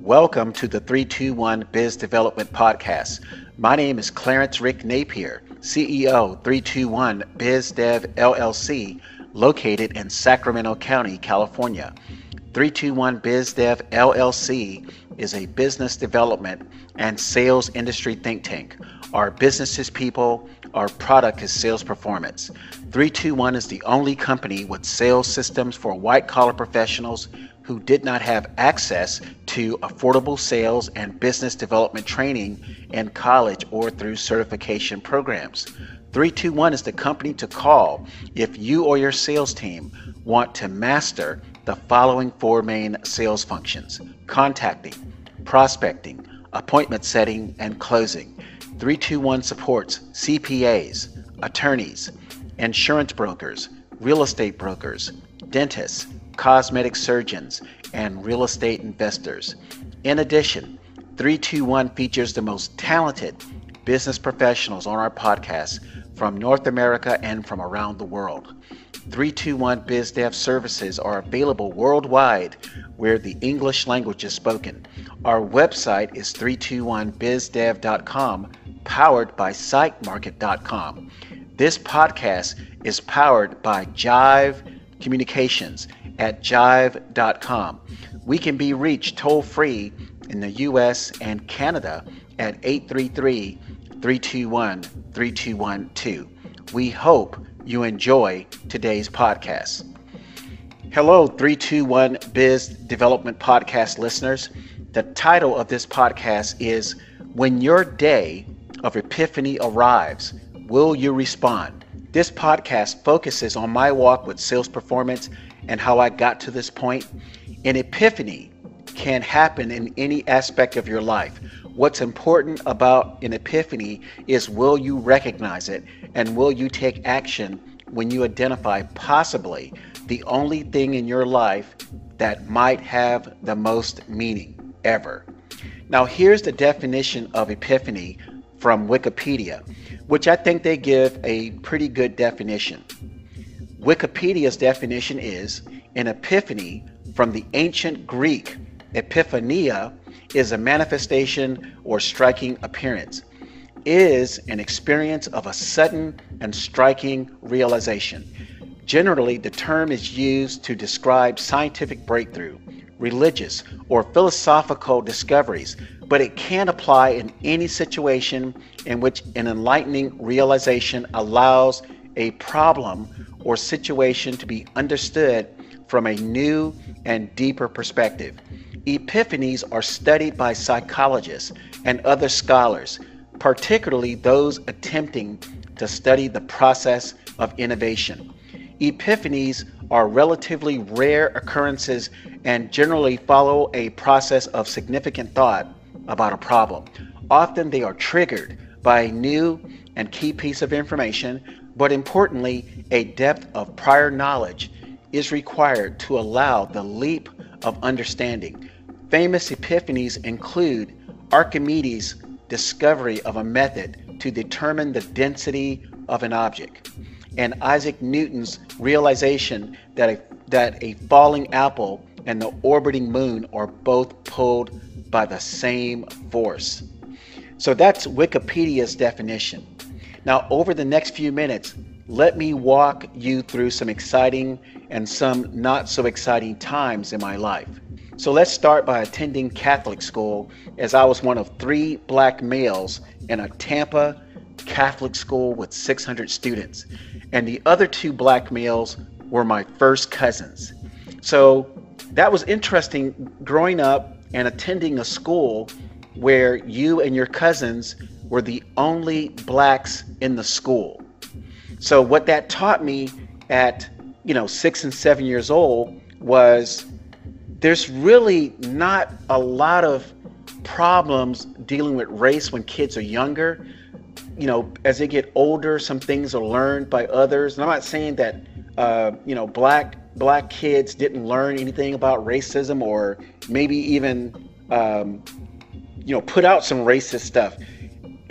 Welcome to the 321 Biz Development Podcast. My name is Clarence Rick Napier, CEO 321 Biz Dev LLC, located in Sacramento County, California. 321 Biz Dev LLC is a business development and sales industry think tank. Our business is people, our product is sales performance. 321 is the only company with sales systems for white collar professionals who did not have access to affordable sales and business development training in college or through certification programs. 321 is the company to call if you or your sales team want to master the following four main sales functions contacting, prospecting, appointment setting, and closing. 321 supports CPAs, attorneys, insurance brokers, real estate brokers, dentists, cosmetic surgeons, and real estate investors. In addition, 321 features the most talented business professionals on our podcast from North America and from around the world. 321 BizDev services are available worldwide where the English language is spoken. Our website is 321bizdev.com, powered by sitemarket.com. This podcast is powered by Jive Communications at jive.com. We can be reached toll free in the US and Canada at 833 321 3212. We hope you enjoy today's podcast. Hello, 321 Biz Development Podcast listeners. The title of this podcast is When Your Day of Epiphany Arrives, Will You Respond? This podcast focuses on my walk with sales performance and how I got to this point. An epiphany can happen in any aspect of your life. What's important about an epiphany is will you recognize it and will you take action when you identify possibly the only thing in your life that might have the most meaning ever. Now, here's the definition of epiphany from Wikipedia, which I think they give a pretty good definition. Wikipedia's definition is an epiphany from the ancient Greek epiphania is a manifestation or striking appearance, is an experience of a sudden and striking realization. Generally, the term is used to describe scientific breakthrough, religious, or philosophical discoveries, but it can apply in any situation in which an enlightening realization allows a problem or situation to be understood from a new and deeper perspective. Epiphanies are studied by psychologists and other scholars, particularly those attempting to study the process of innovation. Epiphanies are relatively rare occurrences and generally follow a process of significant thought about a problem. Often they are triggered by a new and key piece of information, but importantly, a depth of prior knowledge is required to allow the leap of understanding. Famous epiphanies include Archimedes' discovery of a method to determine the density of an object, and Isaac Newton's realization that a, that a falling apple and the orbiting moon are both pulled by the same force. So that's Wikipedia's definition. Now, over the next few minutes, let me walk you through some exciting and some not so exciting times in my life. So let's start by attending Catholic school, as I was one of three black males in a Tampa Catholic school with 600 students. And the other two black males were my first cousins. So that was interesting growing up and attending a school where you and your cousins were the only blacks in the school. So what that taught me at, you know, 6 and 7 years old was there's really not a lot of problems dealing with race when kids are younger. You know, as they get older, some things are learned by others. And I'm not saying that uh, you know black black kids didn't learn anything about racism or maybe even um, you know put out some racist stuff.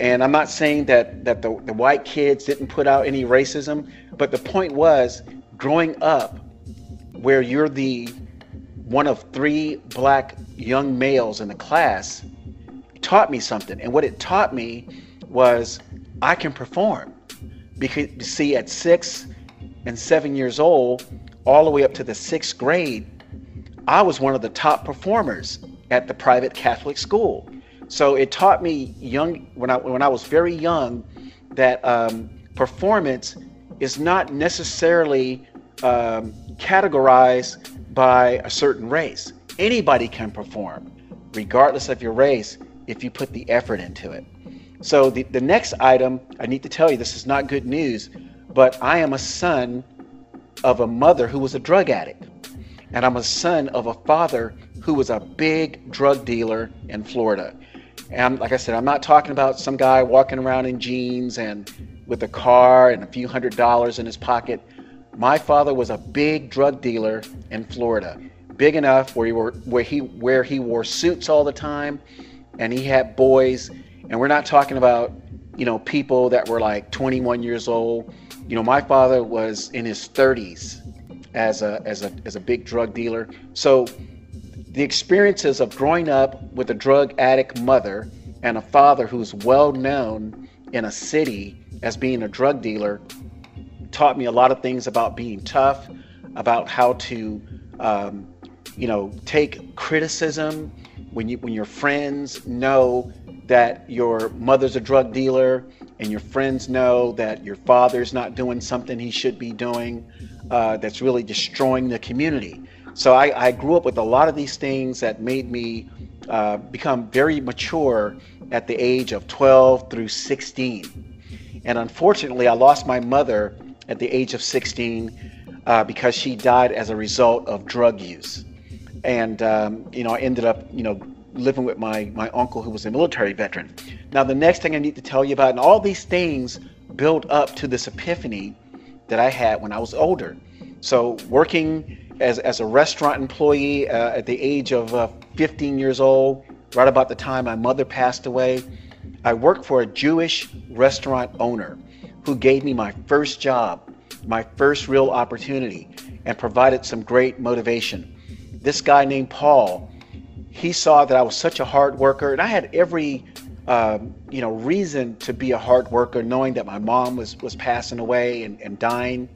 And I'm not saying that that the, the white kids didn't put out any racism, but the point was growing up where you're the one of three black young males in the class, taught me something. And what it taught me was I can perform. Because see, at six and seven years old, all the way up to the sixth grade, I was one of the top performers at the private Catholic school. So it taught me young when I when I was very young that um, performance is not necessarily um, categorized by a certain race. Anybody can perform, regardless of your race, if you put the effort into it. So the, the next item I need to tell you this is not good news, but I am a son of a mother who was a drug addict. And I'm a son of a father who was a big drug dealer in Florida. And like I said, I'm not talking about some guy walking around in jeans and with a car and a few hundred dollars in his pocket. My father was a big drug dealer in Florida, big enough where he were where he where he wore suits all the time, and he had boys. And we're not talking about you know people that were like 21 years old. You know, my father was in his 30s as a as a as a big drug dealer. So the experiences of growing up with a drug addict mother and a father who's well known in a city as being a drug dealer taught me a lot of things about being tough, about how to, um, you know, take criticism when you when your friends know that your mother's a drug dealer and your friends know that your father's not doing something he should be doing uh, that's really destroying the community. So I, I, grew up with a lot of these things that made me uh, become very mature at the age of 12 through 16. And unfortunately, I lost my mother at the age of 16 uh, because she died as a result of drug use. And, um, you know, I ended up, you know, living with my, my uncle who was a military veteran. Now, the next thing I need to tell you about, and all these things built up to this epiphany that I had when I was older. So, working as, as a restaurant employee uh, at the age of uh, 15 years old, right about the time my mother passed away, I worked for a Jewish restaurant owner who gave me my first job, my first real opportunity, and provided some great motivation. This guy named Paul, he saw that I was such a hard worker, and I had every um, you know reason to be a hard worker, knowing that my mom was was passing away and, and dying,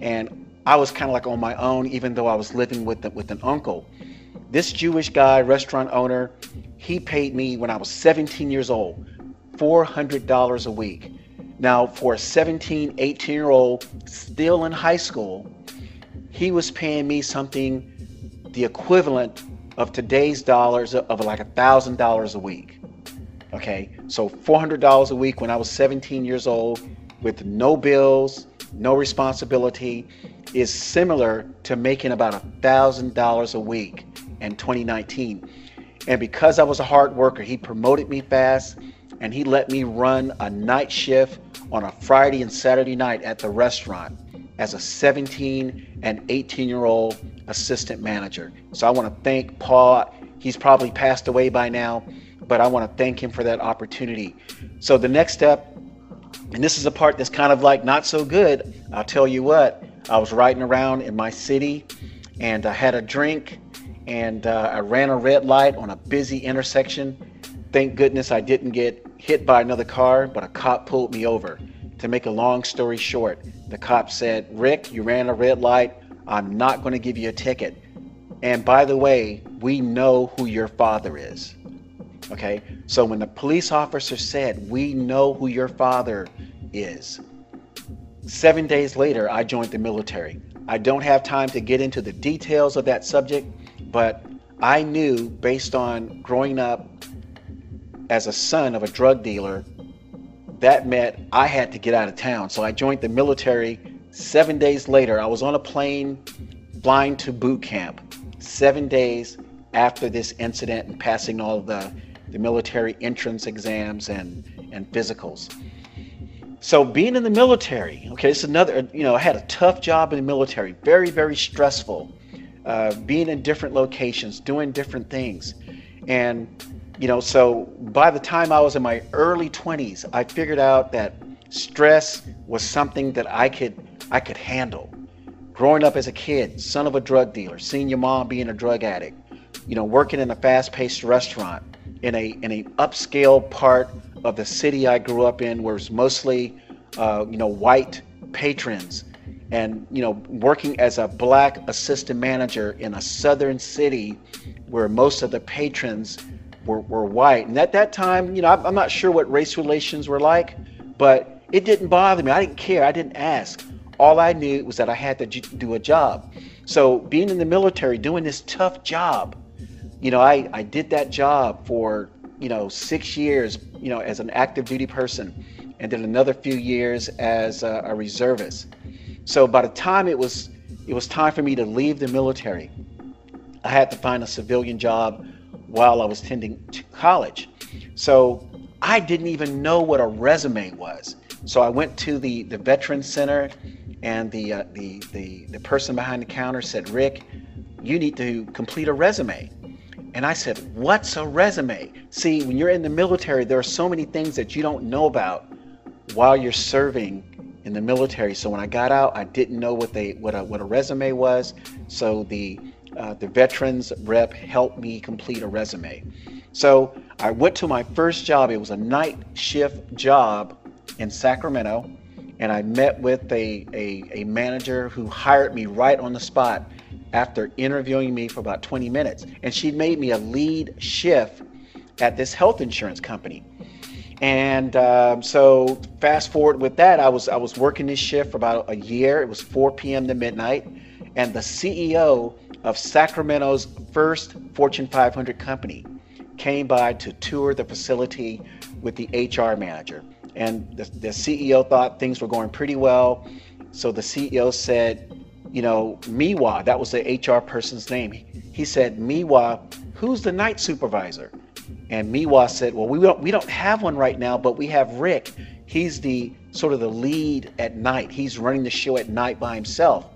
and I was kind of like on my own, even though I was living with the, with an uncle. This Jewish guy, restaurant owner, he paid me when I was 17 years old, $400 a week. Now, for a 17, 18 year old still in high school, he was paying me something the equivalent of today's dollars of like a thousand dollars a week. Okay, so $400 a week when I was 17 years old with no bills, no responsibility, is similar to making about a thousand dollars a week in 2019. And because I was a hard worker, he promoted me fast and he let me run a night shift on a Friday and Saturday night at the restaurant as a 17 and 18 year old assistant manager. So I want to thank Paul. He's probably passed away by now, but I want to thank him for that opportunity. So the next step, and this is a part that's kind of like not so good, I'll tell you what, I was riding around in my city and I had a drink and uh, I ran a red light on a busy intersection. Thank goodness I didn't get hit by another car, but a cop pulled me over. To make a long story short, the cop said, Rick, you ran a red light. I'm not going to give you a ticket. And by the way, we know who your father is. Okay? So when the police officer said, We know who your father is, seven days later, I joined the military. I don't have time to get into the details of that subject, but I knew based on growing up as a son of a drug dealer, that meant I had to get out of town. So I joined the military. Seven days later, I was on a plane flying to boot camp. Seven days after this incident and passing all the, the military entrance exams and, and physicals. So being in the military, okay, it's another, you know, I had a tough job in the military, very, very stressful. Uh, being in different locations, doing different things. And you know, so by the time I was in my early 20s, I figured out that stress was something that I could I could handle. growing up as a kid, son of a drug dealer, seeing your mom being a drug addict, you know, working in a fast-paced restaurant in a in a upscale part of the city I grew up in, where it's mostly, uh, you know, white patrons, and you know, working as a black assistant manager in a southern city, where most of the patrons were, were white. And at that time, you know, I'm not sure what race relations were like, but it didn't bother me. I didn't care. I didn't ask. All I knew was that I had to do a job. So being in the military, doing this tough job, you know, I, I did that job for, you know, six years, you know, as an active duty person and then another few years as a, a reservist. So by the time it was it was time for me to leave the military, I had to find a civilian job while I was attending college. So I didn't even know what a resume was. So I went to the, the Veterans Center and the, uh, the, the, the person behind the counter said, Rick, you need to complete a resume. And I said, What's a resume? See, when you're in the military, there are so many things that you don't know about while you're serving in the military. So when I got out, I didn't know what they what a what a resume was. So the uh, the veterans rep helped me complete a resume. So I went to my first job. It was a night shift job in Sacramento, and I met with a, a, a manager who hired me right on the spot after interviewing me for about 20 minutes. And she made me a lead shift at this health insurance company. And um, so fast forward with that, I was I was working this shift for about a year. It was 4 p.m. to midnight, and the CEO of Sacramento's first Fortune 500 company came by to tour the facility with the HR manager. And the, the CEO thought things were going pretty well. So the CEO said, you know, Miwa, that was the HR person's name. He said, Miwa, who's the night supervisor? And Miwa said, well, we don't, we don't have one right now, but we have Rick. He's the sort of the lead at night. He's running the show at night by himself.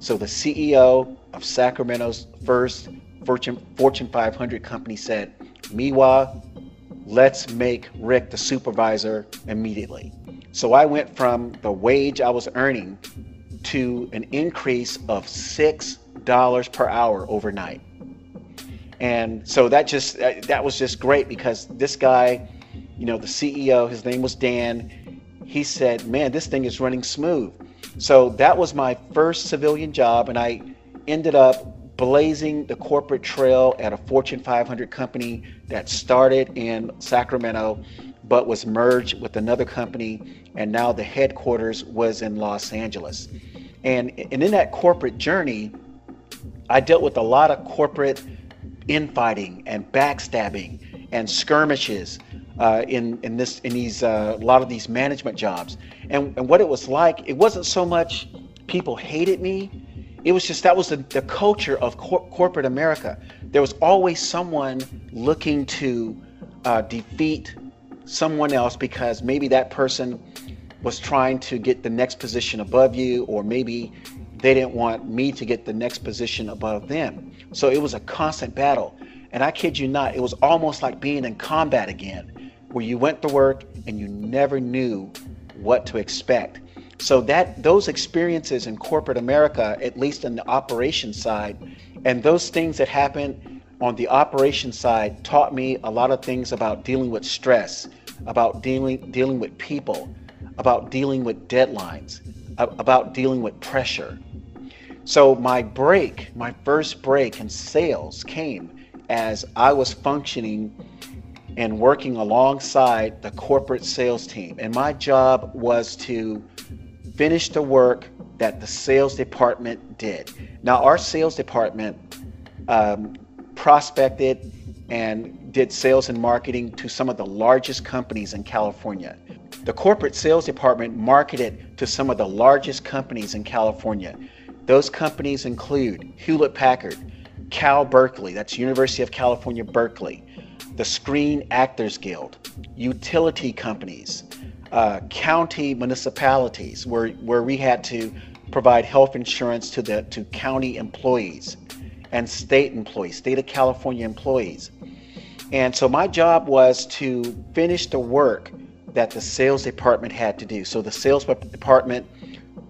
So the CEO of Sacramento's first Fortune, Fortune 500 company said, Miwa, let's make Rick the supervisor immediately. So I went from the wage I was earning to an increase of $6 per hour overnight. And so that just uh, that was just great because this guy, you know, the CEO, his name was Dan, he said, "Man, this thing is running smooth." So that was my first civilian job, and I ended up blazing the corporate trail at a Fortune 500 company that started in Sacramento but was merged with another company, and now the headquarters was in Los Angeles. And, and in that corporate journey, I dealt with a lot of corporate infighting and backstabbing and skirmishes uh, in in this in these uh, a lot of these management jobs. And and what it was like, it wasn't so much people hated me. It was just that was the, the culture of cor- corporate America. There was always someone looking to uh, defeat someone else because maybe that person was trying to get the next position above you, or maybe they didn't want me to get the next position above them. So it was a constant battle. And I kid you not, it was almost like being in combat again, where you went to work and you never knew what to expect. So that those experiences in corporate America, at least in the operation side, and those things that happened on the operation side taught me a lot of things about dealing with stress, about dealing dealing with people, about dealing with deadlines, about dealing with pressure. So my break, my first break in sales came as I was functioning and working alongside the corporate sales team. And my job was to finish the work that the sales department did. Now, our sales department um, prospected and did sales and marketing to some of the largest companies in California. The corporate sales department marketed to some of the largest companies in California. Those companies include Hewlett Packard, Cal Berkeley, that's University of California, Berkeley, the Screen Actors Guild, utility companies, uh, county municipalities, where, where we had to provide health insurance to the to county employees and state employees, state of California employees. And so my job was to finish the work that the sales department had to do. So the sales department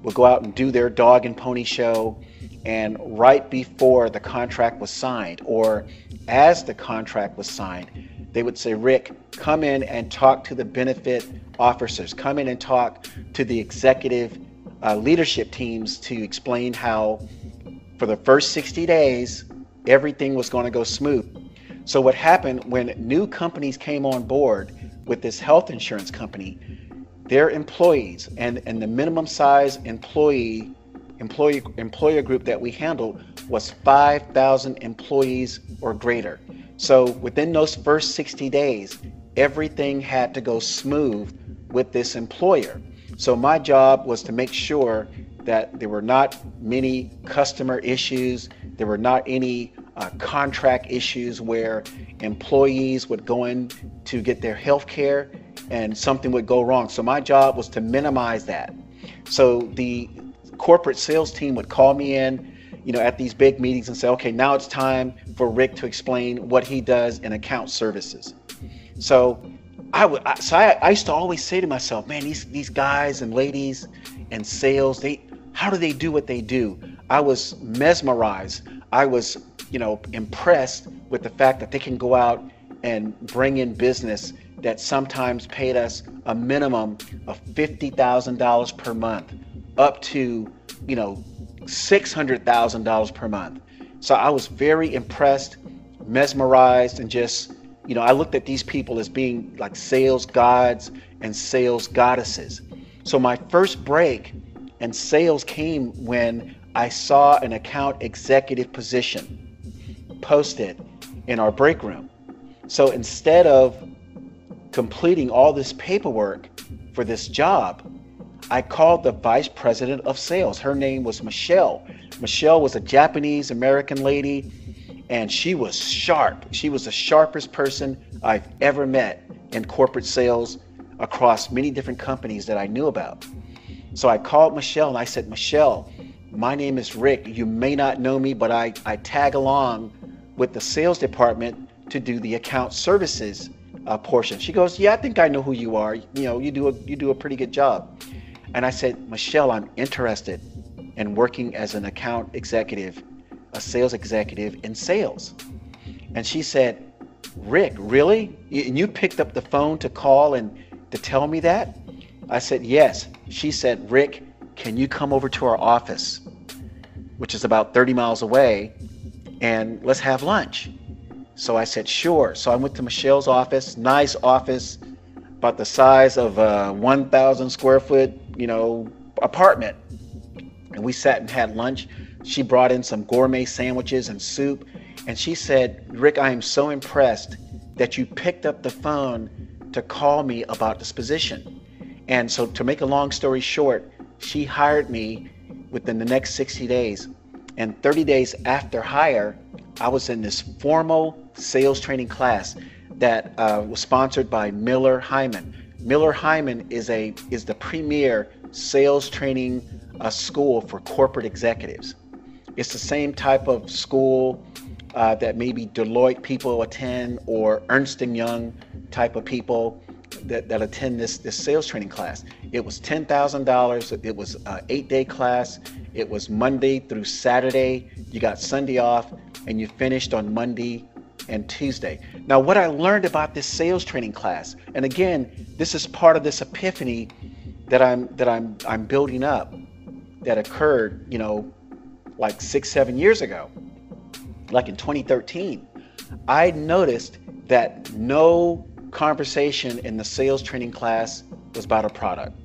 would go out and do their dog and pony show. And right before the contract was signed, or as the contract was signed, they would say, Rick, come in and talk to the benefit officers, come in and talk to the executive uh, leadership teams to explain how, for the first 60 days, everything was going to go smooth. So, what happened when new companies came on board with this health insurance company, their employees and, and the minimum size employee employee employer group that we handled was 5,000 employees or greater. So within those first 60 days, everything had to go smooth with this employer. So my job was to make sure that there were not many customer issues, there were not any uh, contract issues where employees would go in to get their health care and something would go wrong. So my job was to minimize that. So the corporate sales team would call me in, you know, at these big meetings and say, okay, now it's time for Rick to explain what he does in account services. So I would, so I, I used to always say to myself, man, these these guys and ladies and sales, they how do they do what they do? I was mesmerized. I was, you know, impressed with the fact that they can go out and bring in business that sometimes paid us a minimum of $50,000 per month up to, you know, $600,000 per month. So I was very impressed, mesmerized, and just, you know, I looked at these people as being like sales gods and sales goddesses. So my first break and sales came when I saw an account executive position posted in our break room. So instead of completing all this paperwork for this job, I called the vice president of sales. Her name was Michelle. Michelle was a Japanese American lady, and she was sharp. She was the sharpest person I've ever met in corporate sales across many different companies that I knew about. So I called Michelle and I said, Michelle, my name is Rick. You may not know me, but I, I tag along with the sales department to do the account services uh, portion. She goes, "Yeah, I think I know who you are. You know, you do a you do a pretty good job." And I said, "Michelle, I'm interested in working as an account executive, a sales executive in sales." And she said, "Rick, really? And you picked up the phone to call and to tell me that?" I said, "Yes." She said, "Rick, can you come over to our office, which is about 30 miles away, and let's have lunch?" So I said, sure. So I went to Michelle's office, nice office, about the size of uh, a 1,000 square foot, you know, apartment. And we sat and had lunch. She brought in some gourmet sandwiches and soup. And she said, Rick, I am so impressed that you picked up the phone to call me about this position. And so, to make a long story short, she hired me within the next 60 days. And 30 days after hire, I was in this formal sales training class that uh, was sponsored by Miller Heiman. Miller Heiman is a is the premier sales training uh, school for corporate executives. It's the same type of school uh, that maybe Deloitte people attend or Ernst and Young type of people that, that attend this this sales training class. It was ten thousand dollars. It was an eight day class. It was Monday through Saturday. You got Sunday off and you finished on Monday and Tuesday. Now, what I learned about this sales training class, and again, this is part of this epiphany that I'm that I'm I'm building up that occurred, you know, like six, seven years ago, like in 2013. I noticed that no conversation in the sales training class was about a product.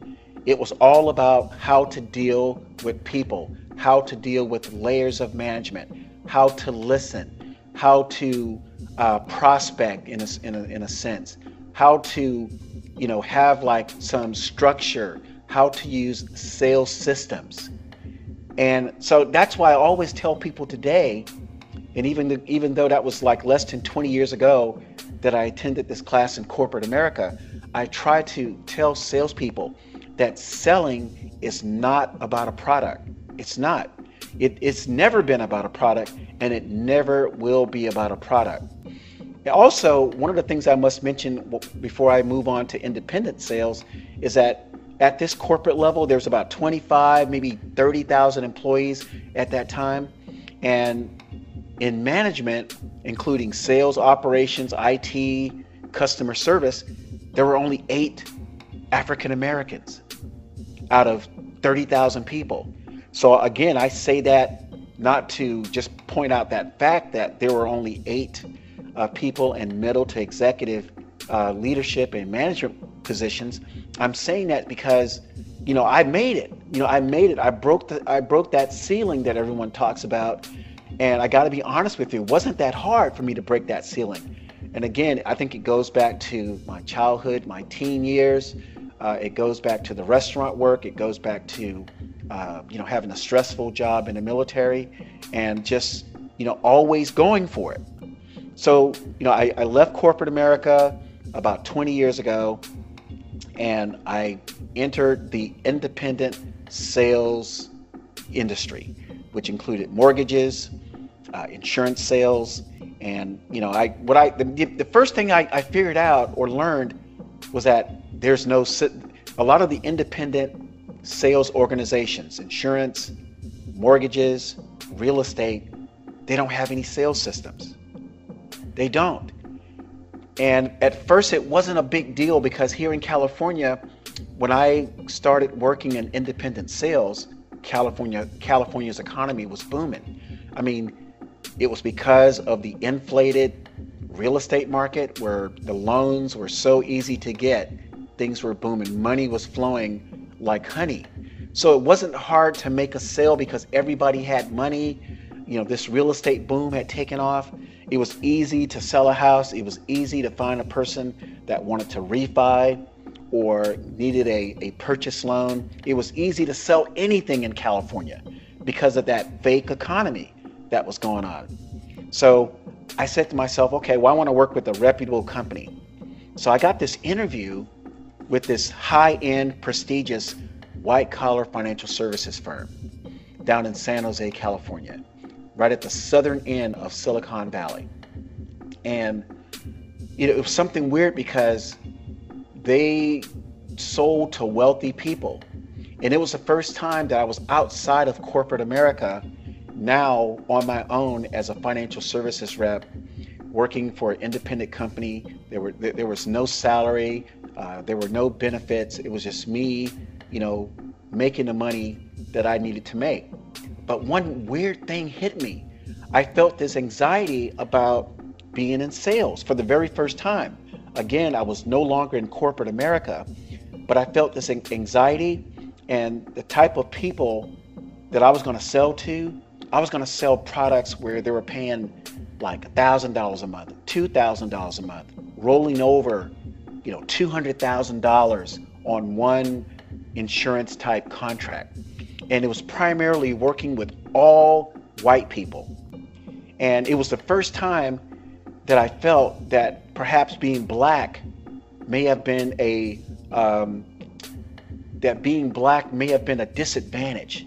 It was all about how to deal with people, how to deal with layers of management, how to listen, how to uh, prospect in a, in, a, in a sense, how to, you know, have like some structure, how to use sales systems. And so that's why I always tell people today, and even the, even though that was like less than 20 years ago that I attended this class in corporate America, I try to tell salespeople that selling is not about a product. It's not. It, it's never been about a product and it never will be about a product. Also, one of the things I must mention before I move on to independent sales is that at this corporate level, there's about 25, maybe 30,000 employees at that time. And in management, including sales, operations, IT, customer service, there were only eight African Americans out of 30,000 people. So again, I say that not to just point out that fact that there were only eight uh, people in middle to executive uh, leadership and management positions. I'm saying that because, you know, I made it. You know, I made it. I broke the I broke that ceiling that everyone talks about, and I got to be honest with you. It wasn't that hard for me to break that ceiling. And again, I think it goes back to my childhood, my teen years. Uh, it goes back to the restaurant work. It goes back to, uh, you know, having a stressful job in the military, and just, you know, always going for it. So, you know, I, I left corporate America about 20 years ago, and I entered the independent sales industry, which included mortgages, uh, insurance sales, and you know, I what I the, the first thing I, I figured out or learned was that there's no a lot of the independent sales organizations, insurance, mortgages, real estate, they don't have any sales systems. They don't. And at first, it wasn't a big deal because here in California, when I started working in independent sales, California California's economy was booming. I mean, it was because of the inflated real estate market where the loans were so easy to get. Things were booming. Money was flowing like honey. So it wasn't hard to make a sale because everybody had money. You know, this real estate boom had taken off. It was easy to sell a house. It was easy to find a person that wanted to refi or needed a, a purchase loan. It was easy to sell anything in California because of that fake economy that was going on. So I said to myself, okay, well, I want to work with a reputable company. So I got this interview with this high end, prestigious, white collar financial services firm down in San Jose, California right at the southern end of Silicon Valley. And you know, it was something weird because they sold to wealthy people. And it was the first time that I was outside of corporate America, now on my own as a financial services rep, working for an independent company. There were there was no salary, uh, there were no benefits. It was just me, you know, making the money that I needed to make. But one weird thing hit me. I felt this anxiety about being in sales for the very first time. Again, I was no longer in corporate America, but I felt this anxiety and the type of people that I was going to sell to. I was going to sell products where they were paying like $1,000 a month, $2,000 a month, rolling over, you know, $200,000 on one insurance type contract and it was primarily working with all white people. And it was the first time that I felt that perhaps being black may have been a um, that being black may have been a disadvantage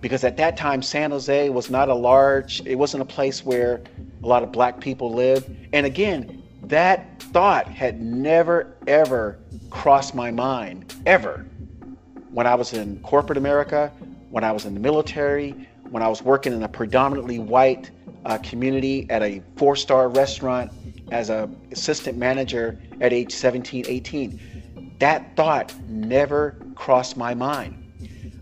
because at that time San Jose was not a large it wasn't a place where a lot of black people live. and again that thought had never ever crossed my mind ever when I was in corporate America, when I was in the military, when I was working in a predominantly white uh, community at a four star restaurant as an assistant manager at age 17, 18. That thought never crossed my mind.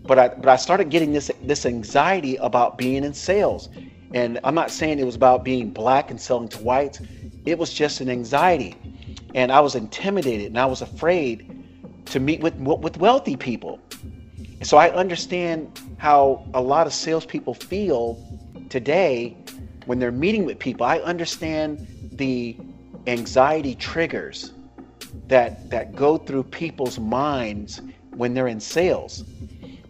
But I, but I started getting this, this anxiety about being in sales. And I'm not saying it was about being black and selling to whites, it was just an anxiety. And I was intimidated and I was afraid to meet with with wealthy people. So I understand how a lot of salespeople feel today when they're meeting with people. I understand the anxiety triggers that that go through people's minds when they're in sales.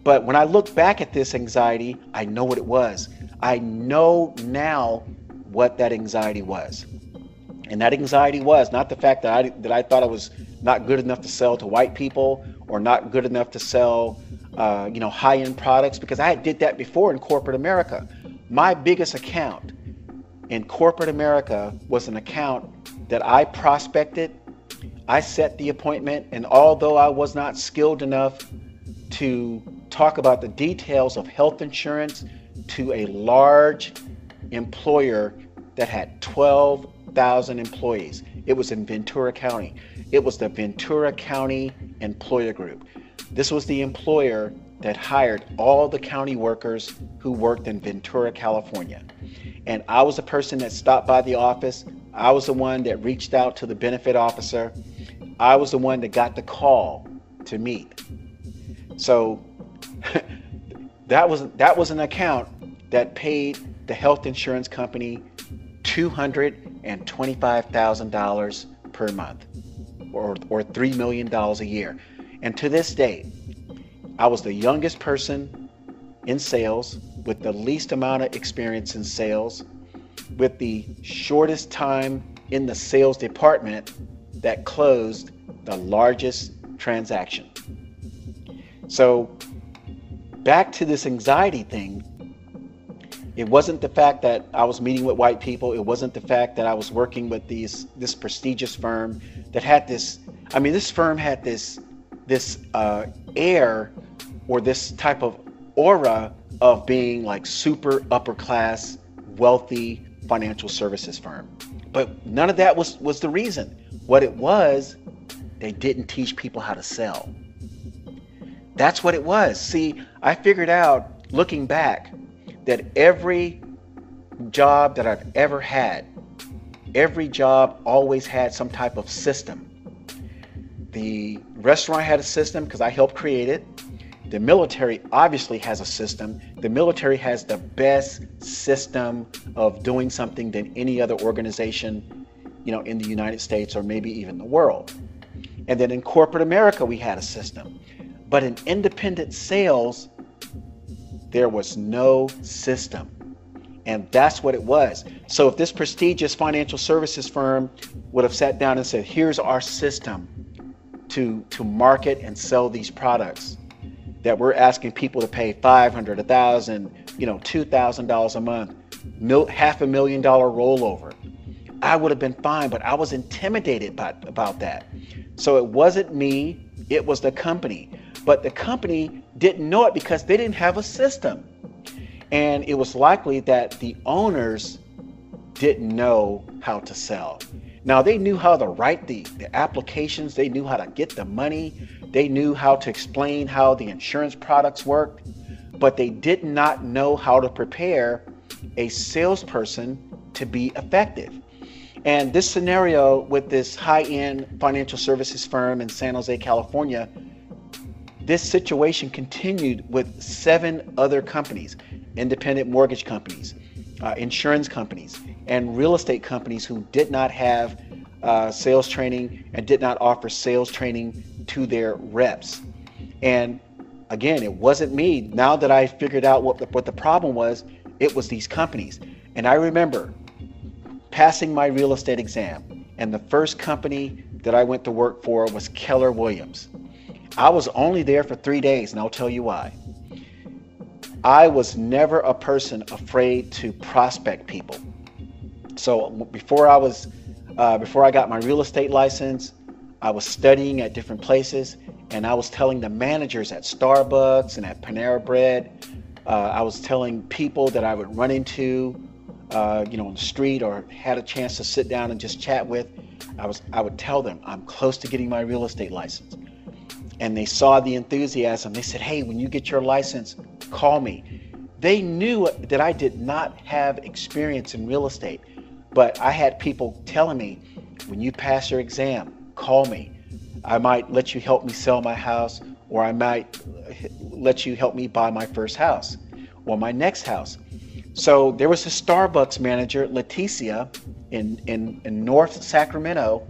But when I look back at this anxiety, I know what it was. I know now what that anxiety was. And that anxiety was not the fact that I that I thought I was not good enough to sell to white people or not good enough to sell, uh, you know, high-end products because I did that before in corporate America. My biggest account in corporate America was an account that I prospected. I set the appointment, and although I was not skilled enough to talk about the details of health insurance to a large employer that had 12,000 employees, it was in Ventura County. It was the Ventura County Employer Group. This was the employer that hired all the county workers who worked in Ventura, California. And I was the person that stopped by the office. I was the one that reached out to the benefit officer. I was the one that got the call to meet. So that was that was an account that paid the health insurance company $225,000 per month or, or $3 million a year. And to this day, I was the youngest person in sales with the least amount of experience in sales, with the shortest time in the sales department that closed the largest transaction. So, back to this anxiety thing, it wasn't the fact that I was meeting with white people. It wasn't the fact that I was working with these this prestigious firm that had this. I mean, this firm had this this uh, air or this type of aura of being like super upper class, wealthy financial services firm. But none of that was was the reason. What it was, they didn't teach people how to sell. That's what it was. See, I figured out looking back that every job that I've ever had, every job always had some type of system. The restaurant had a system because I helped create it. The military obviously has a system. The military has the best system of doing something than any other organization, you know, in the United States or maybe even the world. And then in corporate America, we had a system. But in independent sales, there was no system. And that's what it was. So if this prestigious financial services firm would have sat down and said, here's our system to, to market and sell these products, that we're asking people to pay 500 1000 you know $2000 a month mil, half a million dollar rollover i would have been fine but i was intimidated by, about that so it wasn't me it was the company but the company didn't know it because they didn't have a system. And it was likely that the owners didn't know how to sell. Now they knew how to write the, the applications. They knew how to get the money. They knew how to explain how the insurance products worked, but they did not know how to prepare a salesperson to be effective. And this scenario with this high end financial services firm in San Jose, California, this situation continued with seven other companies independent mortgage companies, uh, insurance companies, and real estate companies who did not have uh, sales training and did not offer sales training to their reps. And again, it wasn't me. Now that I figured out what the, what the problem was, it was these companies. And I remember passing my real estate exam, and the first company that I went to work for was Keller Williams. I was only there for three days, and I'll tell you why. I was never a person afraid to prospect people. So before I was, uh, before I got my real estate license, I was studying at different places, and I was telling the managers at Starbucks and at Panera Bread. Uh, I was telling people that I would run into, uh, you know, on the street or had a chance to sit down and just chat with. I was, I would tell them I'm close to getting my real estate license, and they saw the enthusiasm. They said, "Hey, when you get your license, call me." They knew that I did not have experience in real estate, but I had people telling me, "When you pass your exam, call me. I might let you help me sell my house, or I might let you help me buy my first house or my next house. So there was a Starbucks manager, Leticia, in, in, in North Sacramento.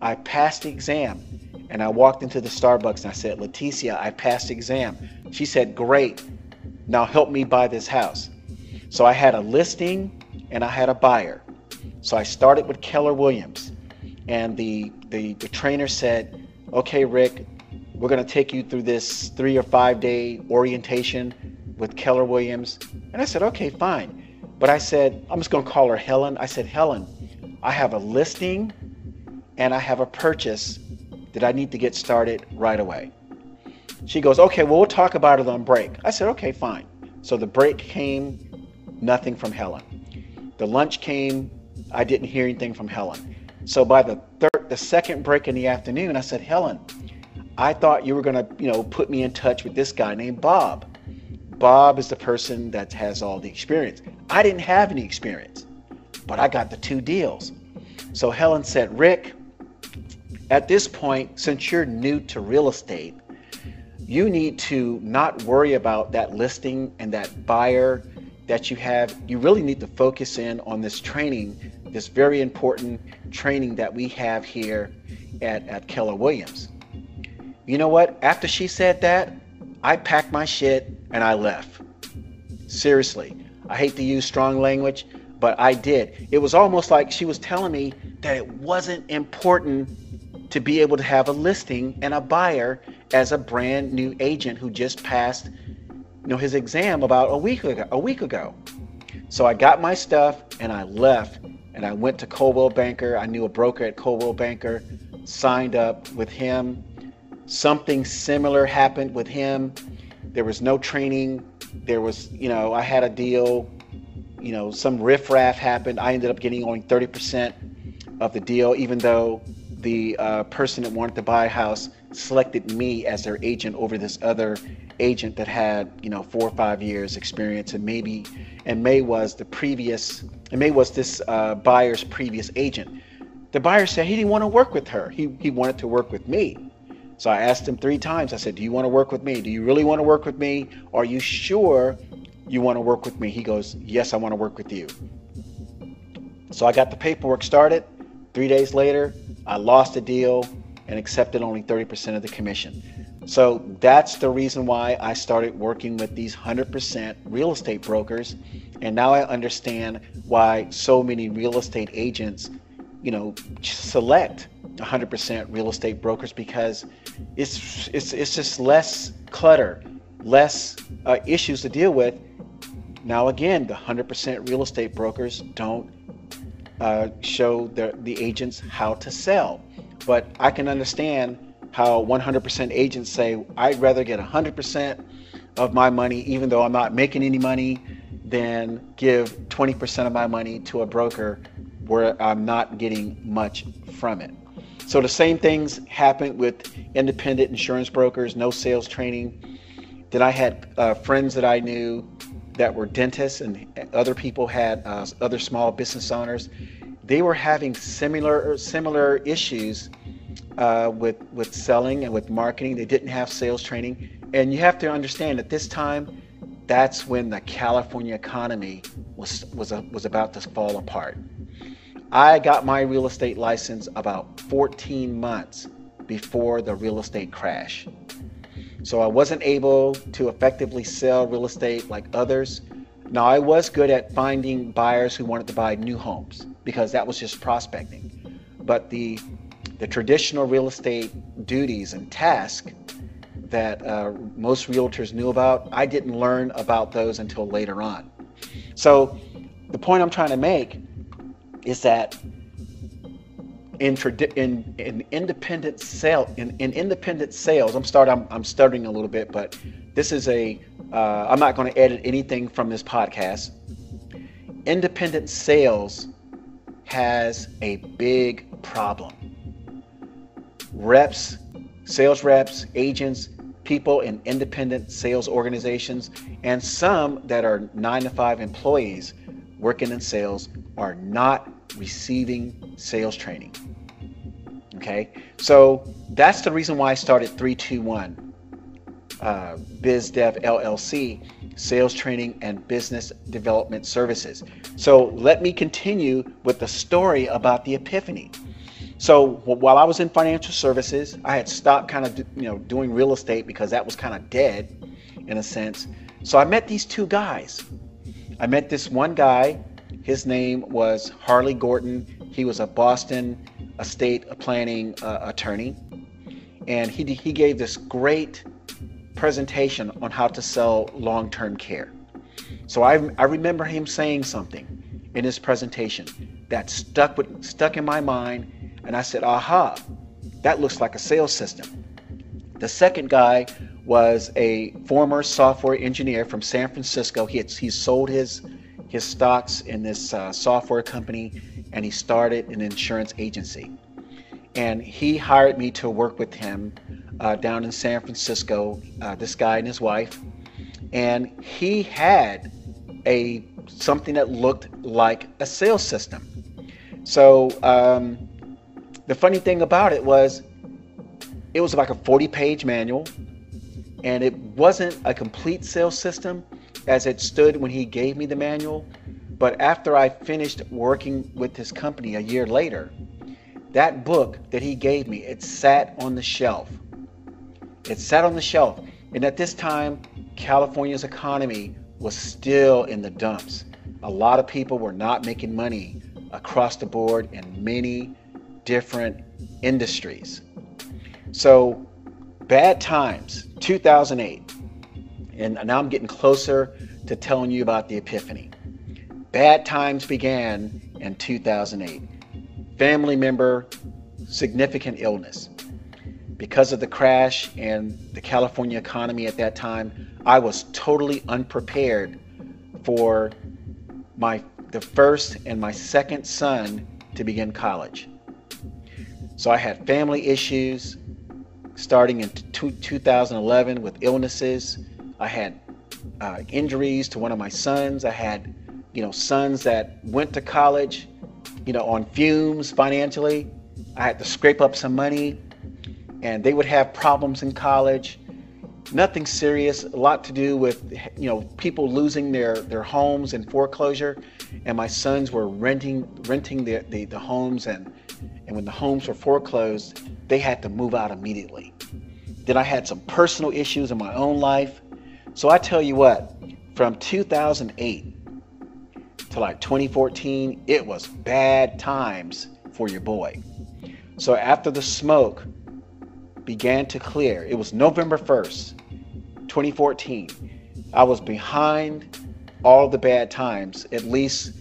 I passed the exam and I walked into the Starbucks and I said, Leticia, I passed exam. She said, Great. Now help me buy this house. So I had a listing and I had a buyer. So I started with Keller Williams and the, the, the trainer said, okay, Rick, we're going to take you through this three or five day orientation with Keller Williams. And I said, okay, fine. But I said, I'm just going to call her Helen. I said, Helen, I have a listing and I have a purchase Did I need to get started right away? She goes, Okay, well, we'll talk about it on break. I said, Okay, fine. So the break came, nothing from Helen. The lunch came, I didn't hear anything from Helen. So by the third, the second break in the afternoon, I said, Helen, I thought you were to, you know, put me in touch with this guy named Bob. Bob is the person that has all the experience. I didn't have any experience, but I got the two deals. So Helen said, Rick, at this point, since you're new to real estate, you need to not worry about that listing and that buyer that you have. You really need to focus in on this training, this very important training that we have here at, at Keller Williams. You know what? After she said that, I packed my shit and I left. Seriously. I hate to use strong language, but I did. It was almost like she was telling me that it wasn't important to be able to have a listing and a buyer as a brand new agent who just passed you know his exam about a week ago a week ago. So i got my stuff and i left and i went to coldwell banker. I knew a broker at coldwell banker signed up with him. Something similar happened with him. There was no training. There was you know i had a deal you know some riffraff happened. I ended up getting only 30% of the deal even though the uh, person that wanted to buy a house selected me as their agent over this other agent that had you know four or five years experience. And maybe and may was the previous and may was this uh, buyer's previous agent. The buyer said he didn't want to work with her. He, he wanted to work with me. So i asked him three times. I said do you want to work with me? Do you really want to work with me? Are you sure you want to work with me? He goes yes i want to work with you. So i got the paperwork started. Three days later I lost a deal and accepted only 30% of the commission. So that's the reason why I started working with these 100% real estate brokers. And now I understand why so many real estate agents, you know, select 100% real estate brokers because it's it's it's just less clutter, less uh, issues to deal with. Now again, the 100% real estate brokers don't uh, show the, the agents how to sell. But I can understand how 100% agents say, I'd rather get 100% of my money, even though I'm not making any money, than give 20% of my money to a broker where I'm not getting much from it. So the same things happen with independent insurance brokers, no sales training. Then I had uh, friends that I knew that were dentists and other people had uh, other small business owners. They were having similar similar issues uh, with with selling and with marketing. They didn't have sales training, and you have to understand at this time, that's when the California economy was was a, was about to fall apart. I got my real estate license about 14 months before the real estate crash. So I wasn't able to effectively sell real estate like others. Now, I was good at finding buyers who wanted to buy new homes because that was just prospecting. But the, the traditional real estate duties and tasks that uh, most realtors knew about, I didn't learn about those until later on. So the point I'm trying to make is that in, in, in independent sale in, in independent sales i'm starting I'm, I'm stuttering a little bit but this is a uh, i'm not going to edit anything from this podcast independent sales has a big problem reps sales reps agents people in independent sales organizations and some that are nine to five employees working in sales are not receiving sales training. Okay, so that's the reason why I started 321 uh, BizDev LLC, Sales Training and Business Development Services. So let me continue with the story about the epiphany. So while I was in financial services, I had stopped kind of you know doing real estate because that was kind of dead in a sense. So I met these two guys. I met this one guy his name was Harley Gordon. He was a Boston estate planning uh, attorney. And he, he gave this great presentation on how to sell long term care. So I, I remember him saying something in his presentation that stuck with, stuck in my mind. And I said, aha, that looks like a sales system. The second guy was a former software engineer from San Francisco. He had, he sold his his stocks in this uh, software company and he started an insurance agency. And he hired me to work with him uh, down in San Francisco. Uh, this guy and his wife, and he had a something that looked like a sales system. So um, the funny thing about it was, it was like a 40-page manual, and it wasn't a complete sales system as it stood when he gave me the manual. But after I finished working with his company a year later, that book that he gave me, it sat on the shelf. It sat on the shelf. And at this time, California's economy was still in the dumps. A lot of people were not making money across the board in many different industries. So, bad times, 2008. And now I'm getting closer to telling you about the epiphany. Bad times began in 2008. Family member, significant illness. Because of the crash and the California economy at that time, I was totally unprepared for my the first and my second son to begin college. So I had family issues starting in 2011 with illnesses. I had uh, injuries to one of my sons. I had, you know, sons that went to college, you know, on fumes financially. I had to scrape up some money, and they would have problems in college. Nothing serious. A lot to do with, you know, people losing their their homes in foreclosure, and my sons were renting renting the the, the homes, and and when the homes were foreclosed, they had to move out immediately. Then I had some personal issues in my own life so I tell you what, from 2008 to like 2014, it was bad times for your boy. So after the smoke began to clear, it was November 1st, 2014. I was behind all the bad times, at least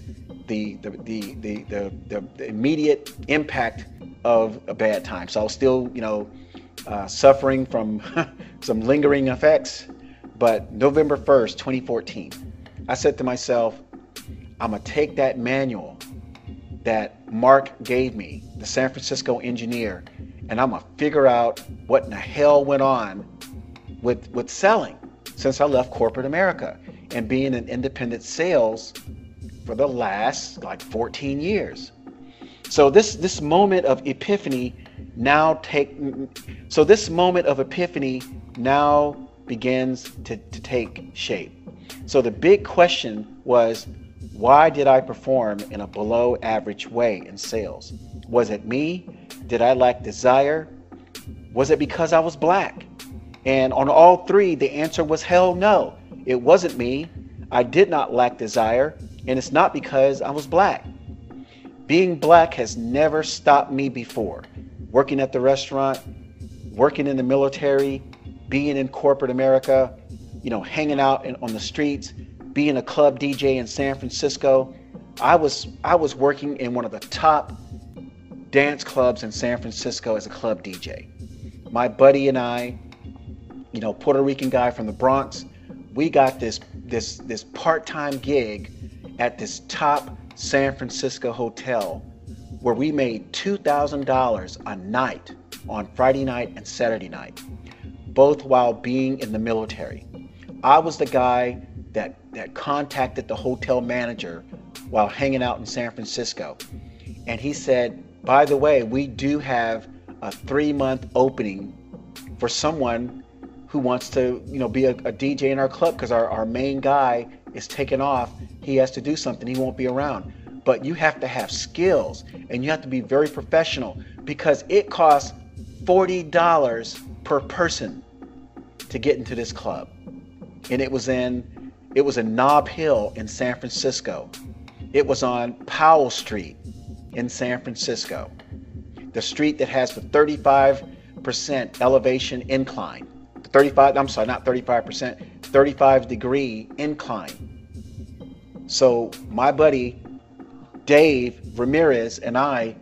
the the the the, the, the, the immediate impact of a bad time. So I was still, you know, uh, suffering from some lingering effects but November 1st, 2014, I said to myself, I'm going to take that manual that Mark gave me, the San Francisco engineer, and I'm going to figure out what in the hell went on with, with selling since I left corporate America and being in independent sales for the last like 14 years. So this this moment of epiphany now take so this moment of epiphany now begins to, to take shape. So the big question was why did I perform in a below average way in sales? Was it me? Did I lack desire? Was it because I was black? And on all three, the answer was hell no. It wasn't me. I did not lack desire, and it's not because I was black. Being black has never stopped me before. Working at the restaurant, working in the military, being in corporate America, you know, hanging out in, on the streets, being a club DJ in San Francisco. I was I was working in one of the top dance clubs in San Francisco as a club DJ. My buddy and I, you know, Puerto Rican guy from the Bronx, we got this this this part-time gig at this top San Francisco hotel where we made $2,000 a night on Friday night and Saturday night both while being in the military. I was the guy that, that contacted the hotel manager while hanging out in San Francisco. And he said, by the way, we do have a three month opening for someone who wants to, you know, be a, a DJ in our club because our, our main guy is taken off. He has to do something. He won't be around. But you have to have skills and you have to be very professional because it costs $40 per person to get into this club. And it was in it was in Nob Hill in San Francisco. It was on Powell Street in San Francisco. The street that has the 35% elevation incline. 35, I'm sorry, not 35%, 35 degree incline. So my buddy Dave Ramirez and I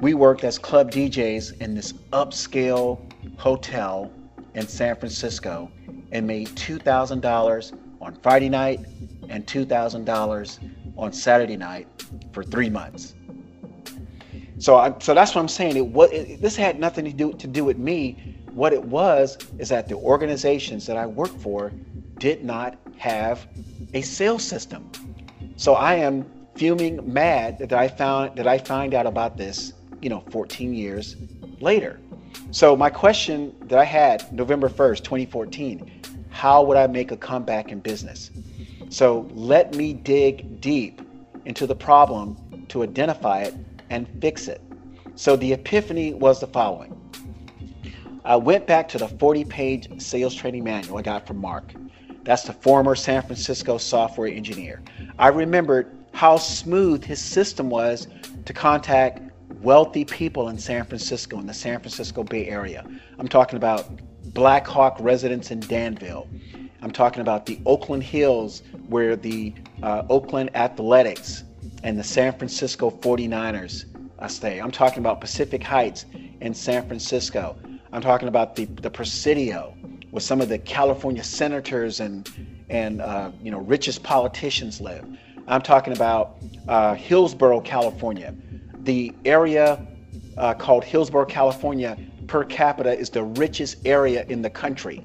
we worked as club DJs in this upscale hotel in San Francisco and made $2,000 on Friday night and $2,000 on Saturday night for three months. So, I, so that's what I'm saying. It, what, it, this had nothing to do to do with me. What it was is that the organizations that I worked for did not have a sales system. So I am fuming mad that I found that I find out about this, you know, 14 years later. So my question that I had November 1st, 2014, how would I make a comeback in business? So let me dig deep into the problem to identify it and fix it. So the epiphany was the following. I went back to the 40 page sales training manual I got from Mark. That's the former San Francisco software engineer. I remembered how smooth his system was to contact wealthy people in San Francisco, in the San Francisco Bay Area. I'm talking about Black Hawk residents in Danville. I'm talking about the Oakland Hills, where the uh, Oakland Athletics and the San Francisco 49ers uh, stay. I'm talking about Pacific Heights in San Francisco. I'm talking about the, the Presidio, where some of the California senators and and uh, you know richest politicians live. I'm talking about uh, Hillsborough, California. The area uh, called Hillsborough, California, per capita is the richest area in the country,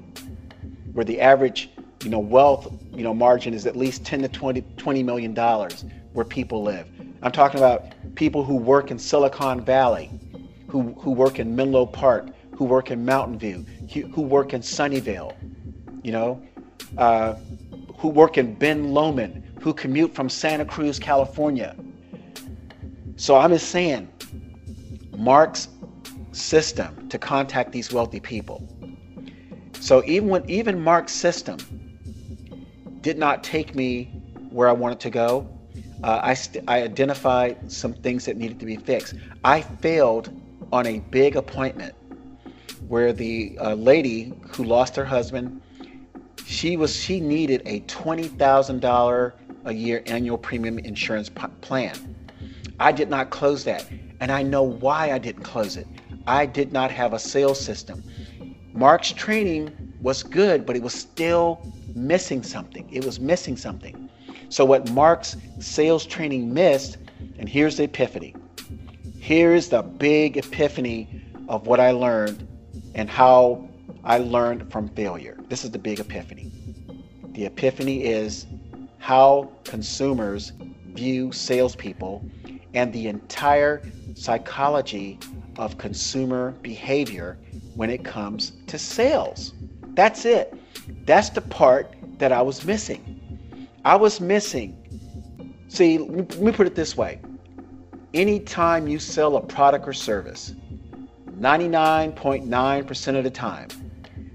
where the average you know wealth you know margin is at least 10 to 20, 20 million dollars where people live. I'm talking about people who work in Silicon Valley, who, who work in Menlo Park, who work in Mountain View, who work in Sunnyvale, you know, uh, who work in Ben Lomond, who commute from Santa Cruz, California. So I'm just saying, Mark's system to contact these wealthy people. So even when even Mark's system did not take me where I wanted to go, uh, I, st- I identified some things that needed to be fixed. I failed on a big appointment where the uh, lady who lost her husband, she was she needed a twenty thousand dollar a year annual premium insurance p- plan. I did not close that, and I know why I didn't close it. I did not have a sales system. Mark's training was good, but it was still missing something. It was missing something. So, what Mark's sales training missed, and here's the epiphany. Here's the big epiphany of what I learned and how I learned from failure. This is the big epiphany. The epiphany is how consumers view salespeople and the entire psychology of consumer behavior when it comes to sales. That's it. That's the part that I was missing. I was missing. See, let me put it this way. Anytime you sell a product or service, 99.9% of the time,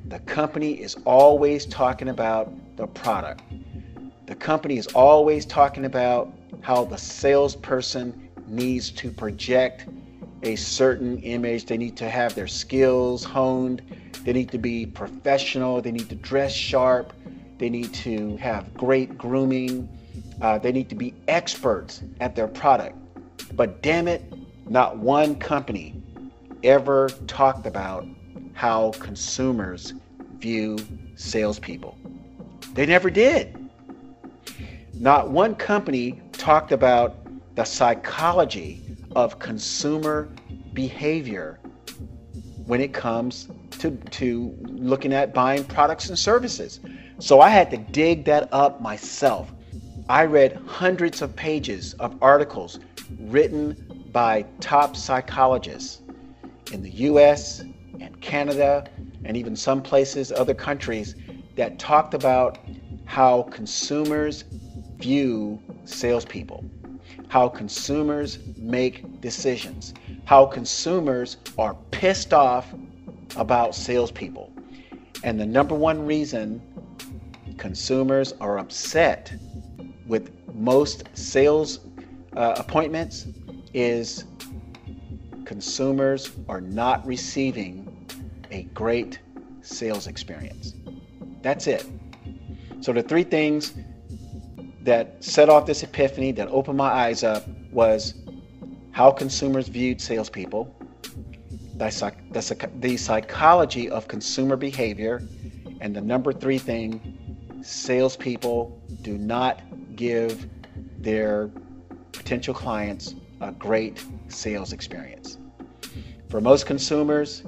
the company is always talking about the product. The company is always talking about how the salesperson needs to project a certain image. They need to have their skills honed. They need to be professional. They need to dress sharp. They need to have great grooming. Uh, they need to be experts at their product. But damn it, not one company ever talked about how consumers view salespeople. They never did. Not one company talked about the psychology of consumer behavior when it comes to, to looking at buying products and services. So I had to dig that up myself. I read hundreds of pages of articles written by top psychologists in the US and Canada and even some places, other countries, that talked about how consumers view salespeople, how consumers make decisions, how consumers are pissed off about salespeople. And the number one reason consumers are upset with most sales uh, appointments is consumers are not receiving a great sales experience. That's it. So the three things that set off this epiphany that opened my eyes up was how consumers viewed salespeople, the, psychology of consumer behavior, and the number three thing, salespeople do not give their potential clients a great sales experience. For most consumers,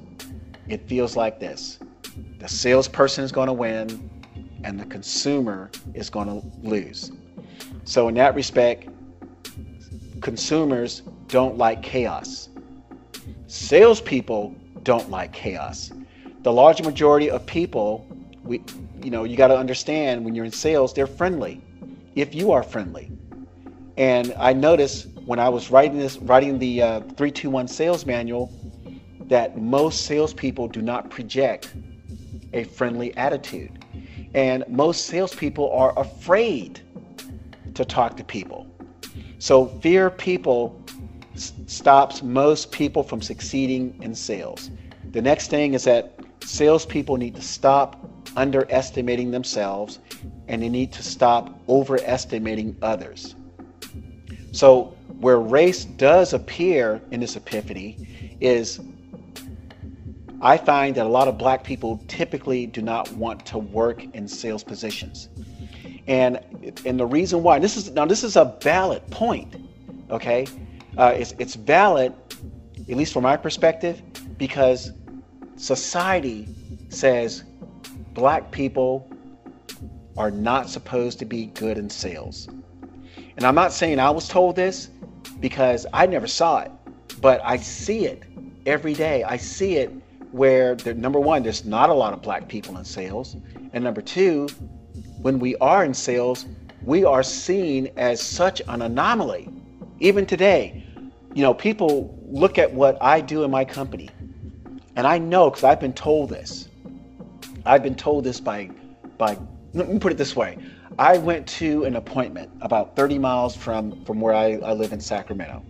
it feels like this the salesperson is going to win and the consumer is going to lose. So, in that respect, consumers don't like chaos. Salespeople don't like chaos. The large majority of people, we, you know, you got to understand when you're in sales, they're friendly. If you are friendly, and I noticed when I was writing this, writing the uh, 321 sales manual, that most salespeople do not project a friendly attitude. And most salespeople are afraid to talk to people. So fear people s- stops most people from succeeding in sales. The next thing is that salespeople need to stop underestimating themselves and they need to stop overestimating others. So, where race does appear in this epiphany is I find that a lot of black people typically do not want to work in sales positions. And and the reason why this is now this is a valid point, okay? Uh, it's it's valid, at least from my perspective, because society says black people are not supposed to be good in sales. And I'm not saying I was told this because I never saw it, but I see it every day. I see it where, number one, there's not a lot of black people in sales. And number two, when we are in sales, we are seen as such an anomaly. Even today, you know, people look at what I do in my company, and I know because I've been told this. I've been told this by, by. Let me put it this way: I went to an appointment about 30 miles from, from where I, I live in Sacramento.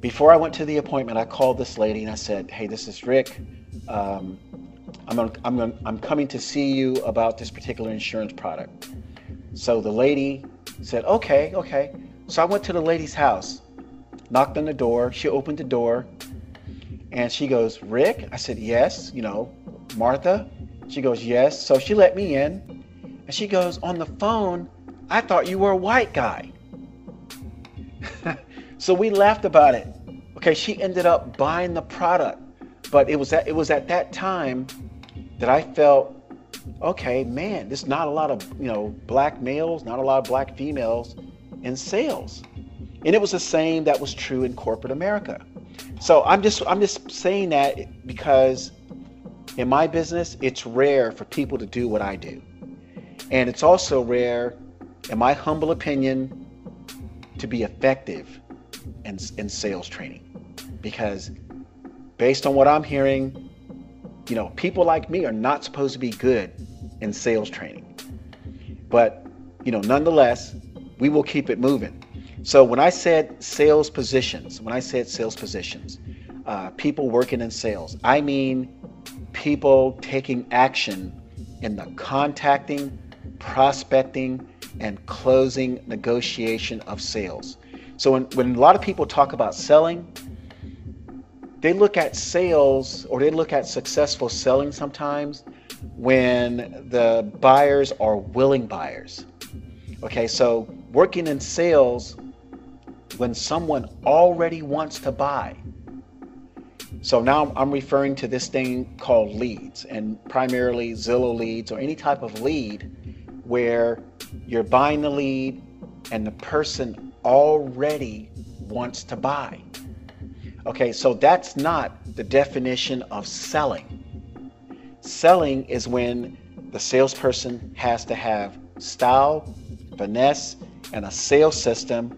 Before I went to the appointment, I called this lady and I said, Hey, this is Rick. Um, I'm, I'm, I'm coming to see you about this particular insurance product. So the lady said, Okay, okay. So I went to the lady's house, knocked on the door. She opened the door and she goes, Rick? I said, Yes. You know, Martha? She goes, Yes. So she let me in. And she goes, On the phone, I thought you were a white guy. so we laughed about it. Okay, she ended up buying the product. But it was at it was at that time that I felt, okay, man, there's not a lot of you know black males, not a lot of black females in sales. And it was the same that was true in corporate America. So I'm just I'm just saying that because in my business, it's rare for people to do what I do. And it's also rare, in my humble opinion, to be effective in, in sales training. Because based on what I'm hearing, you know, people like me are not supposed to be good in sales training. But, you know, nonetheless, we will keep it moving. So when I said sales positions, when I said sales positions, uh, people working in sales, I mean people taking action in the contacting, prospecting, and closing negotiation of sales. So when, when a lot of people talk about selling, they look at sales or they look at successful selling sometimes when the buyers are willing buyers. Okay, so working in sales when someone already wants to buy. So now I'm referring to this thing called leads and primarily Zillow leads or any type of lead where you're buying the lead and the person already wants to buy. Okay, so that's not the definition of selling. Selling is when the salesperson has to have style, finesse, and a sales system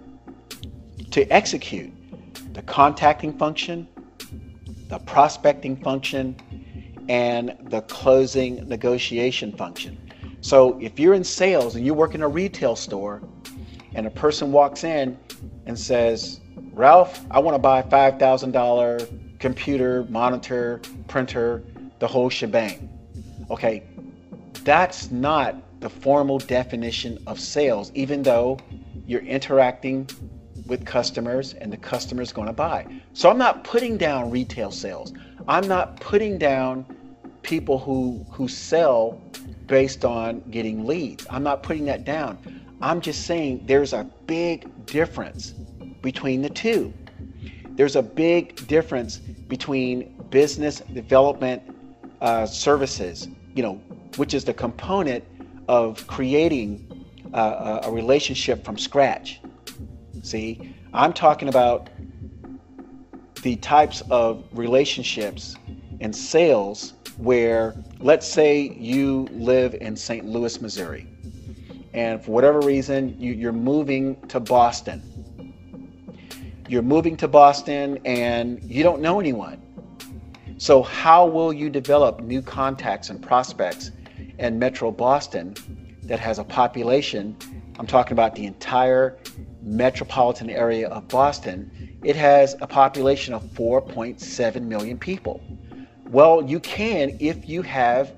to execute the contacting function, the prospecting function, and the closing negotiation function. So if you're in sales and you work in a retail store and a person walks in and says, Ralph, I want to buy $5,000 computer, monitor, printer, the whole shebang. Okay, that's not the formal definition of sales, even though you're interacting with customers and the customer's going to buy. So I'm not putting down retail sales. I'm not putting down people who who sell based on getting leads. I'm not putting that down. I'm just saying there's a big difference between the two. There's a big difference between business development uh, services, you know, which is the component of creating uh, a relationship from scratch. See, I'm talking about the types of relationships and sales where, let's say, you live in St. Louis, Missouri, and for whatever reason, you, are moving to Boston. You're moving to Boston and you don't know anyone. So, how will you develop new contacts and prospects in Metro Boston that has a population? I'm talking about the entire metropolitan area of Boston. It has a population of 4.7 million people. Well, you can if you have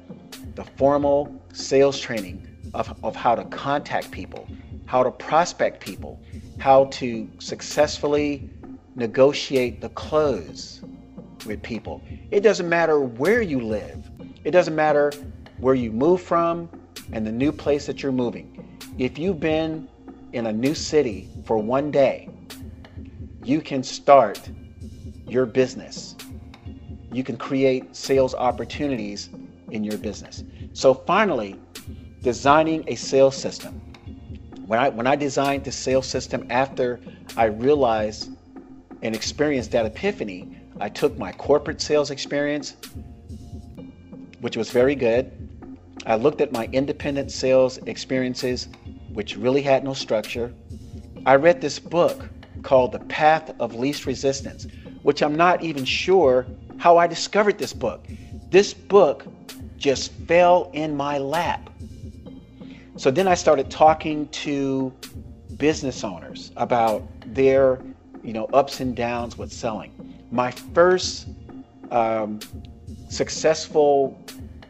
the formal sales training of, of how to contact people, how to prospect people, how to successfully negotiate the close with people. It doesn't matter where you live, it doesn't matter where you move from and the new place that you're moving. If you've been in a new city for one day, you can start your business. You can create sales opportunities in your business. So, finally, designing a sales system. When I, when I designed the sales system after I realized and experienced that epiphany, I took my corporate sales experience, which was very good. I looked at my independent sales experiences, which really had no structure. I read this book called The Path of Least Resistance, which I'm not even sure how I discovered this book. This book just fell in my lap. So then I started talking to business owners about their, you know, ups and downs with selling my first um, successful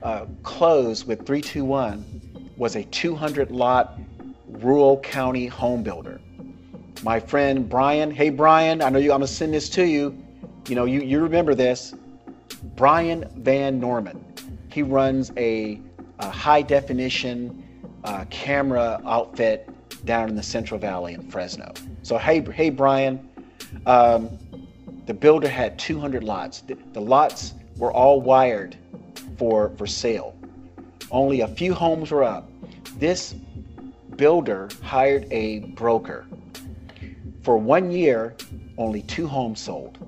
uh, close with 321 was a 200 lot rural county home builder. My friend Brian, hey Brian, I know you. I'm gonna send this to you. You know, you you remember this. Brian Van Norman. He runs a, a high definition uh, camera outfit down in the Central Valley in Fresno. So hey hey Brian, um, the builder had 200 lots. The, the lots were all wired for, for sale. Only a few homes were up. This builder hired a broker. For one year, only two homes sold.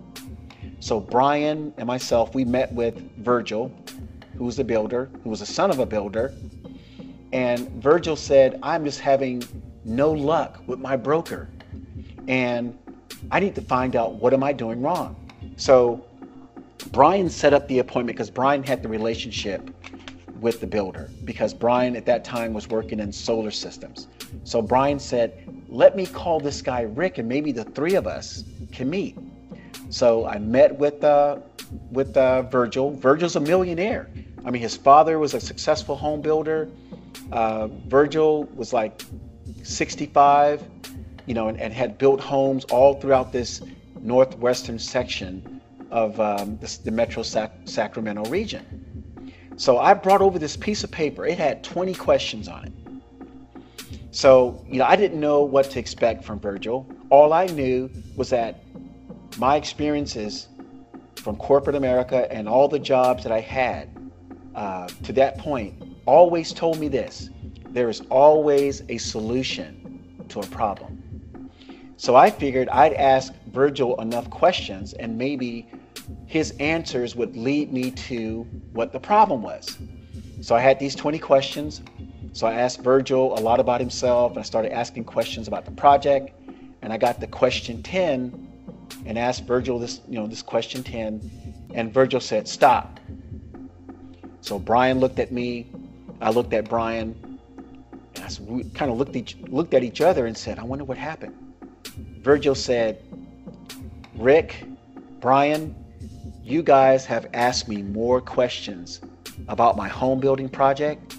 So Brian and myself, we met with Virgil, who was the builder, who was a son of a builder. And Virgil said, I'm just having no luck with my broker. And I need to find out what am I doing wrong. So Brian set up the appointment because Brian had the relationship with the builder because Brian at that time was working in solar systems. So Brian said, "Let me call this guy Rick, and maybe the three of us can meet." So I met with uh, with uh, Virgil. Virgil's a millionaire. I mean, his father was a successful home builder. Uh, Virgil was like 65 you know, and, and had built homes all throughout this northwestern section of um, the, the, Metro Sac- Sacramento region. So I brought over this piece of paper. It had 20 questions on it. So, you know, I didn't know what to expect from Virgil. All I knew was that my experiences from corporate America and all the jobs that I had uh, to that point always told me this there is always a solution to a problem. So I figured I'd ask Virgil enough questions and maybe his answers would lead me to what the problem was. So I had these 20 questions. So I asked Virgil a lot about himself and I started asking questions about the project. And I got the question 10 and asked Virgil this, you know, this question 10. And Virgil said, stop. So Brian looked at me. I looked at Brian. And I we kind of looked, each, looked at each other and said, I wonder what happened. Virgil said, Rick, Brian, you guys have asked me more questions about my home building project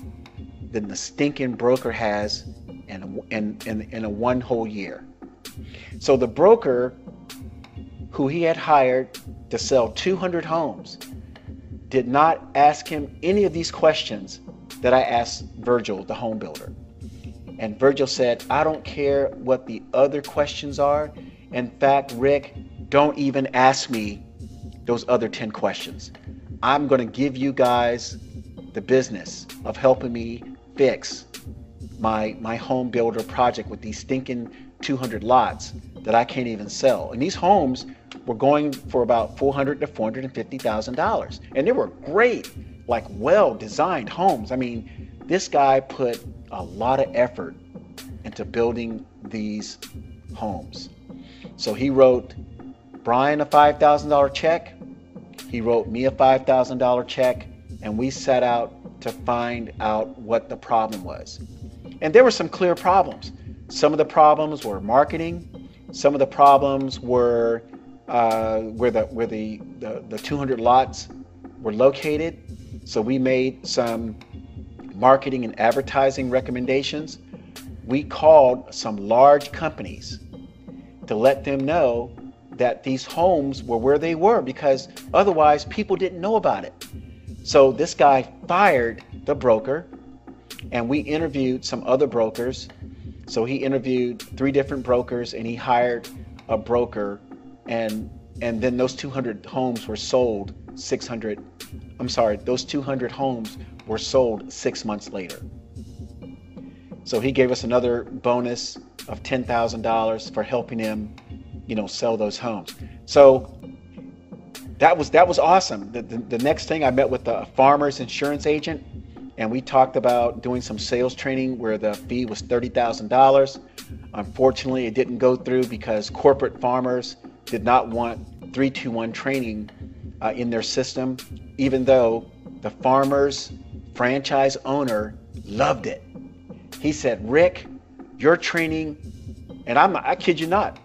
than the stinking broker has in, in, in, in a one whole year. So the broker who he had hired to sell 200 homes did not ask him any of these questions that I asked Virgil, the home builder. And Virgil said, I don't care what the other questions are. In fact, Rick, don't even ask me those other 10 questions. I'm going to give you guys the business of helping me fix my my home builder project with these stinking 200 lots that I can't even sell. And these homes were going for about 400 to 450 thousand dollars, and they were great, like well designed homes. I mean, this guy put a lot of effort into building these homes. So he wrote Brian a $5,000 check. He wrote me a $5,000 check, and we set out to find out what the problem was. And there were some clear problems. Some of the problems were marketing. Some of the problems were uh, where the where the, the the 200 lots were located. So we made some marketing and advertising recommendations. We called some large companies to let them know that these homes were where they were because otherwise people didn't know about it. So this guy fired the broker and we interviewed some other brokers. So he interviewed three different brokers and he hired a broker and and then those 200 homes were sold 600 I'm sorry, those 200 homes were sold 6 months later. So he gave us another bonus of $10,000 for helping him, you know, sell those homes. So that was that was awesome. The, the, the next thing I met with a farmer's insurance agent and we talked about doing some sales training where the fee was $30,000. Unfortunately, it didn't go through because corporate farmers did not want 321 training uh, in their system, even though the farmer's franchise owner loved it. He said, Rick, your training, and I'm I kid you not.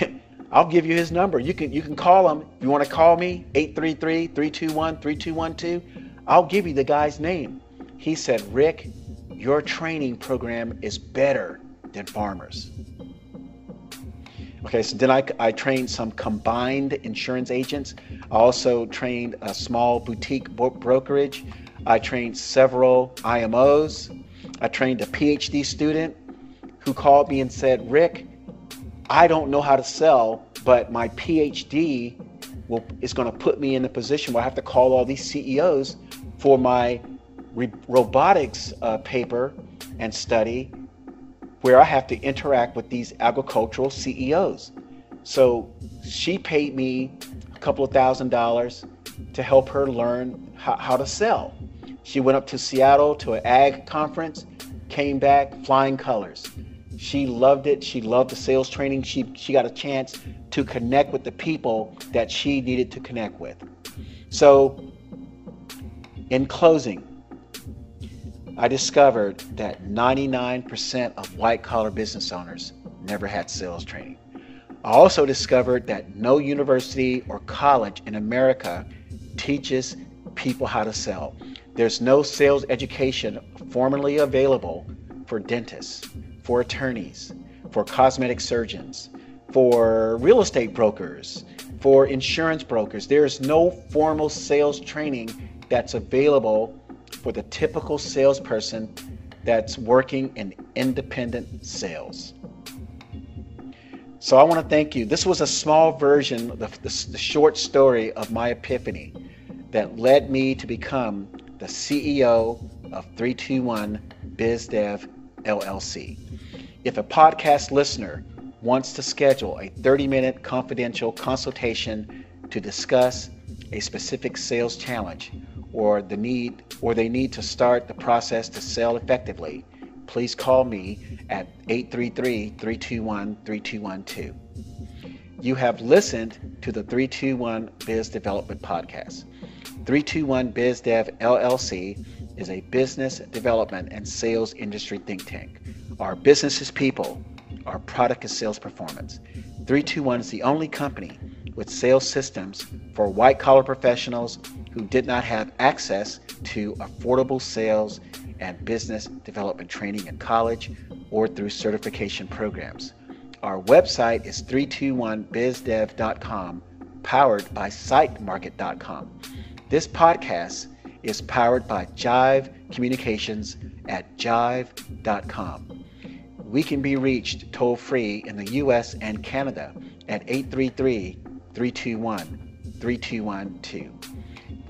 I'll give you his number. You can you can call him. If you want to call me, 833-321-3212. I'll give you the guy's name. He said, Rick, your training program is better than farmers. Okay, so then I, I trained some combined insurance agents. I also trained a small boutique brokerage. I trained several IMOs. I trained a PhD student who called me and said, Rick, I don't know how to sell, but my PhD will, is going to put me in a position where I have to call all these CEOs for my robotics uh, paper and study where I have to interact with these agricultural CEOs. So she paid me a couple of thousand dollars to help her learn how, how to sell. She went up to Seattle to an ag conference, came back flying colors. She loved it. She loved the sales training. She, she got a chance to connect with the people that she needed to connect with. So, in closing, I discovered that 99% of white collar business owners never had sales training. I also discovered that no university or college in America teaches people how to sell. There's no sales education formally available for dentists, for attorneys, for cosmetic surgeons, for real estate brokers, for insurance brokers. There's no formal sales training that's available for the typical salesperson that's working in independent sales. So I want to thank you. This was a small version, the, the, the, short story of my epiphany that led me to become the CEO of 321 BizDev LLC. If a podcast listener wants to schedule a 30 minute confidential consultation to discuss a specific sales challenge or the need or they need to start the process to sell effectively, please call me at 833-321-3212. You have listened to the 321 Biz Development Podcast. 321 Biz Dev LLC is a business development and sales industry think tank. Our business is people, our product is sales performance. 321 is the only company with sales systems for white collar professionals who did not have access to affordable sales and business development training in college or through certification programs. Our website is 321bizdev.com, powered by sitemarket.com. This podcast is powered by Jive Communications at jive.com. We can be reached toll free in the US and Canada at 833 321 3212.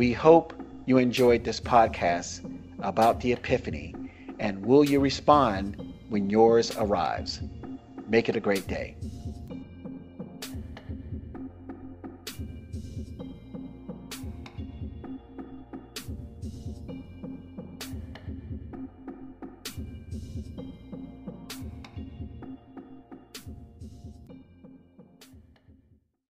We hope you enjoyed this podcast about the Epiphany and will you respond when yours arrives? Make it a great day.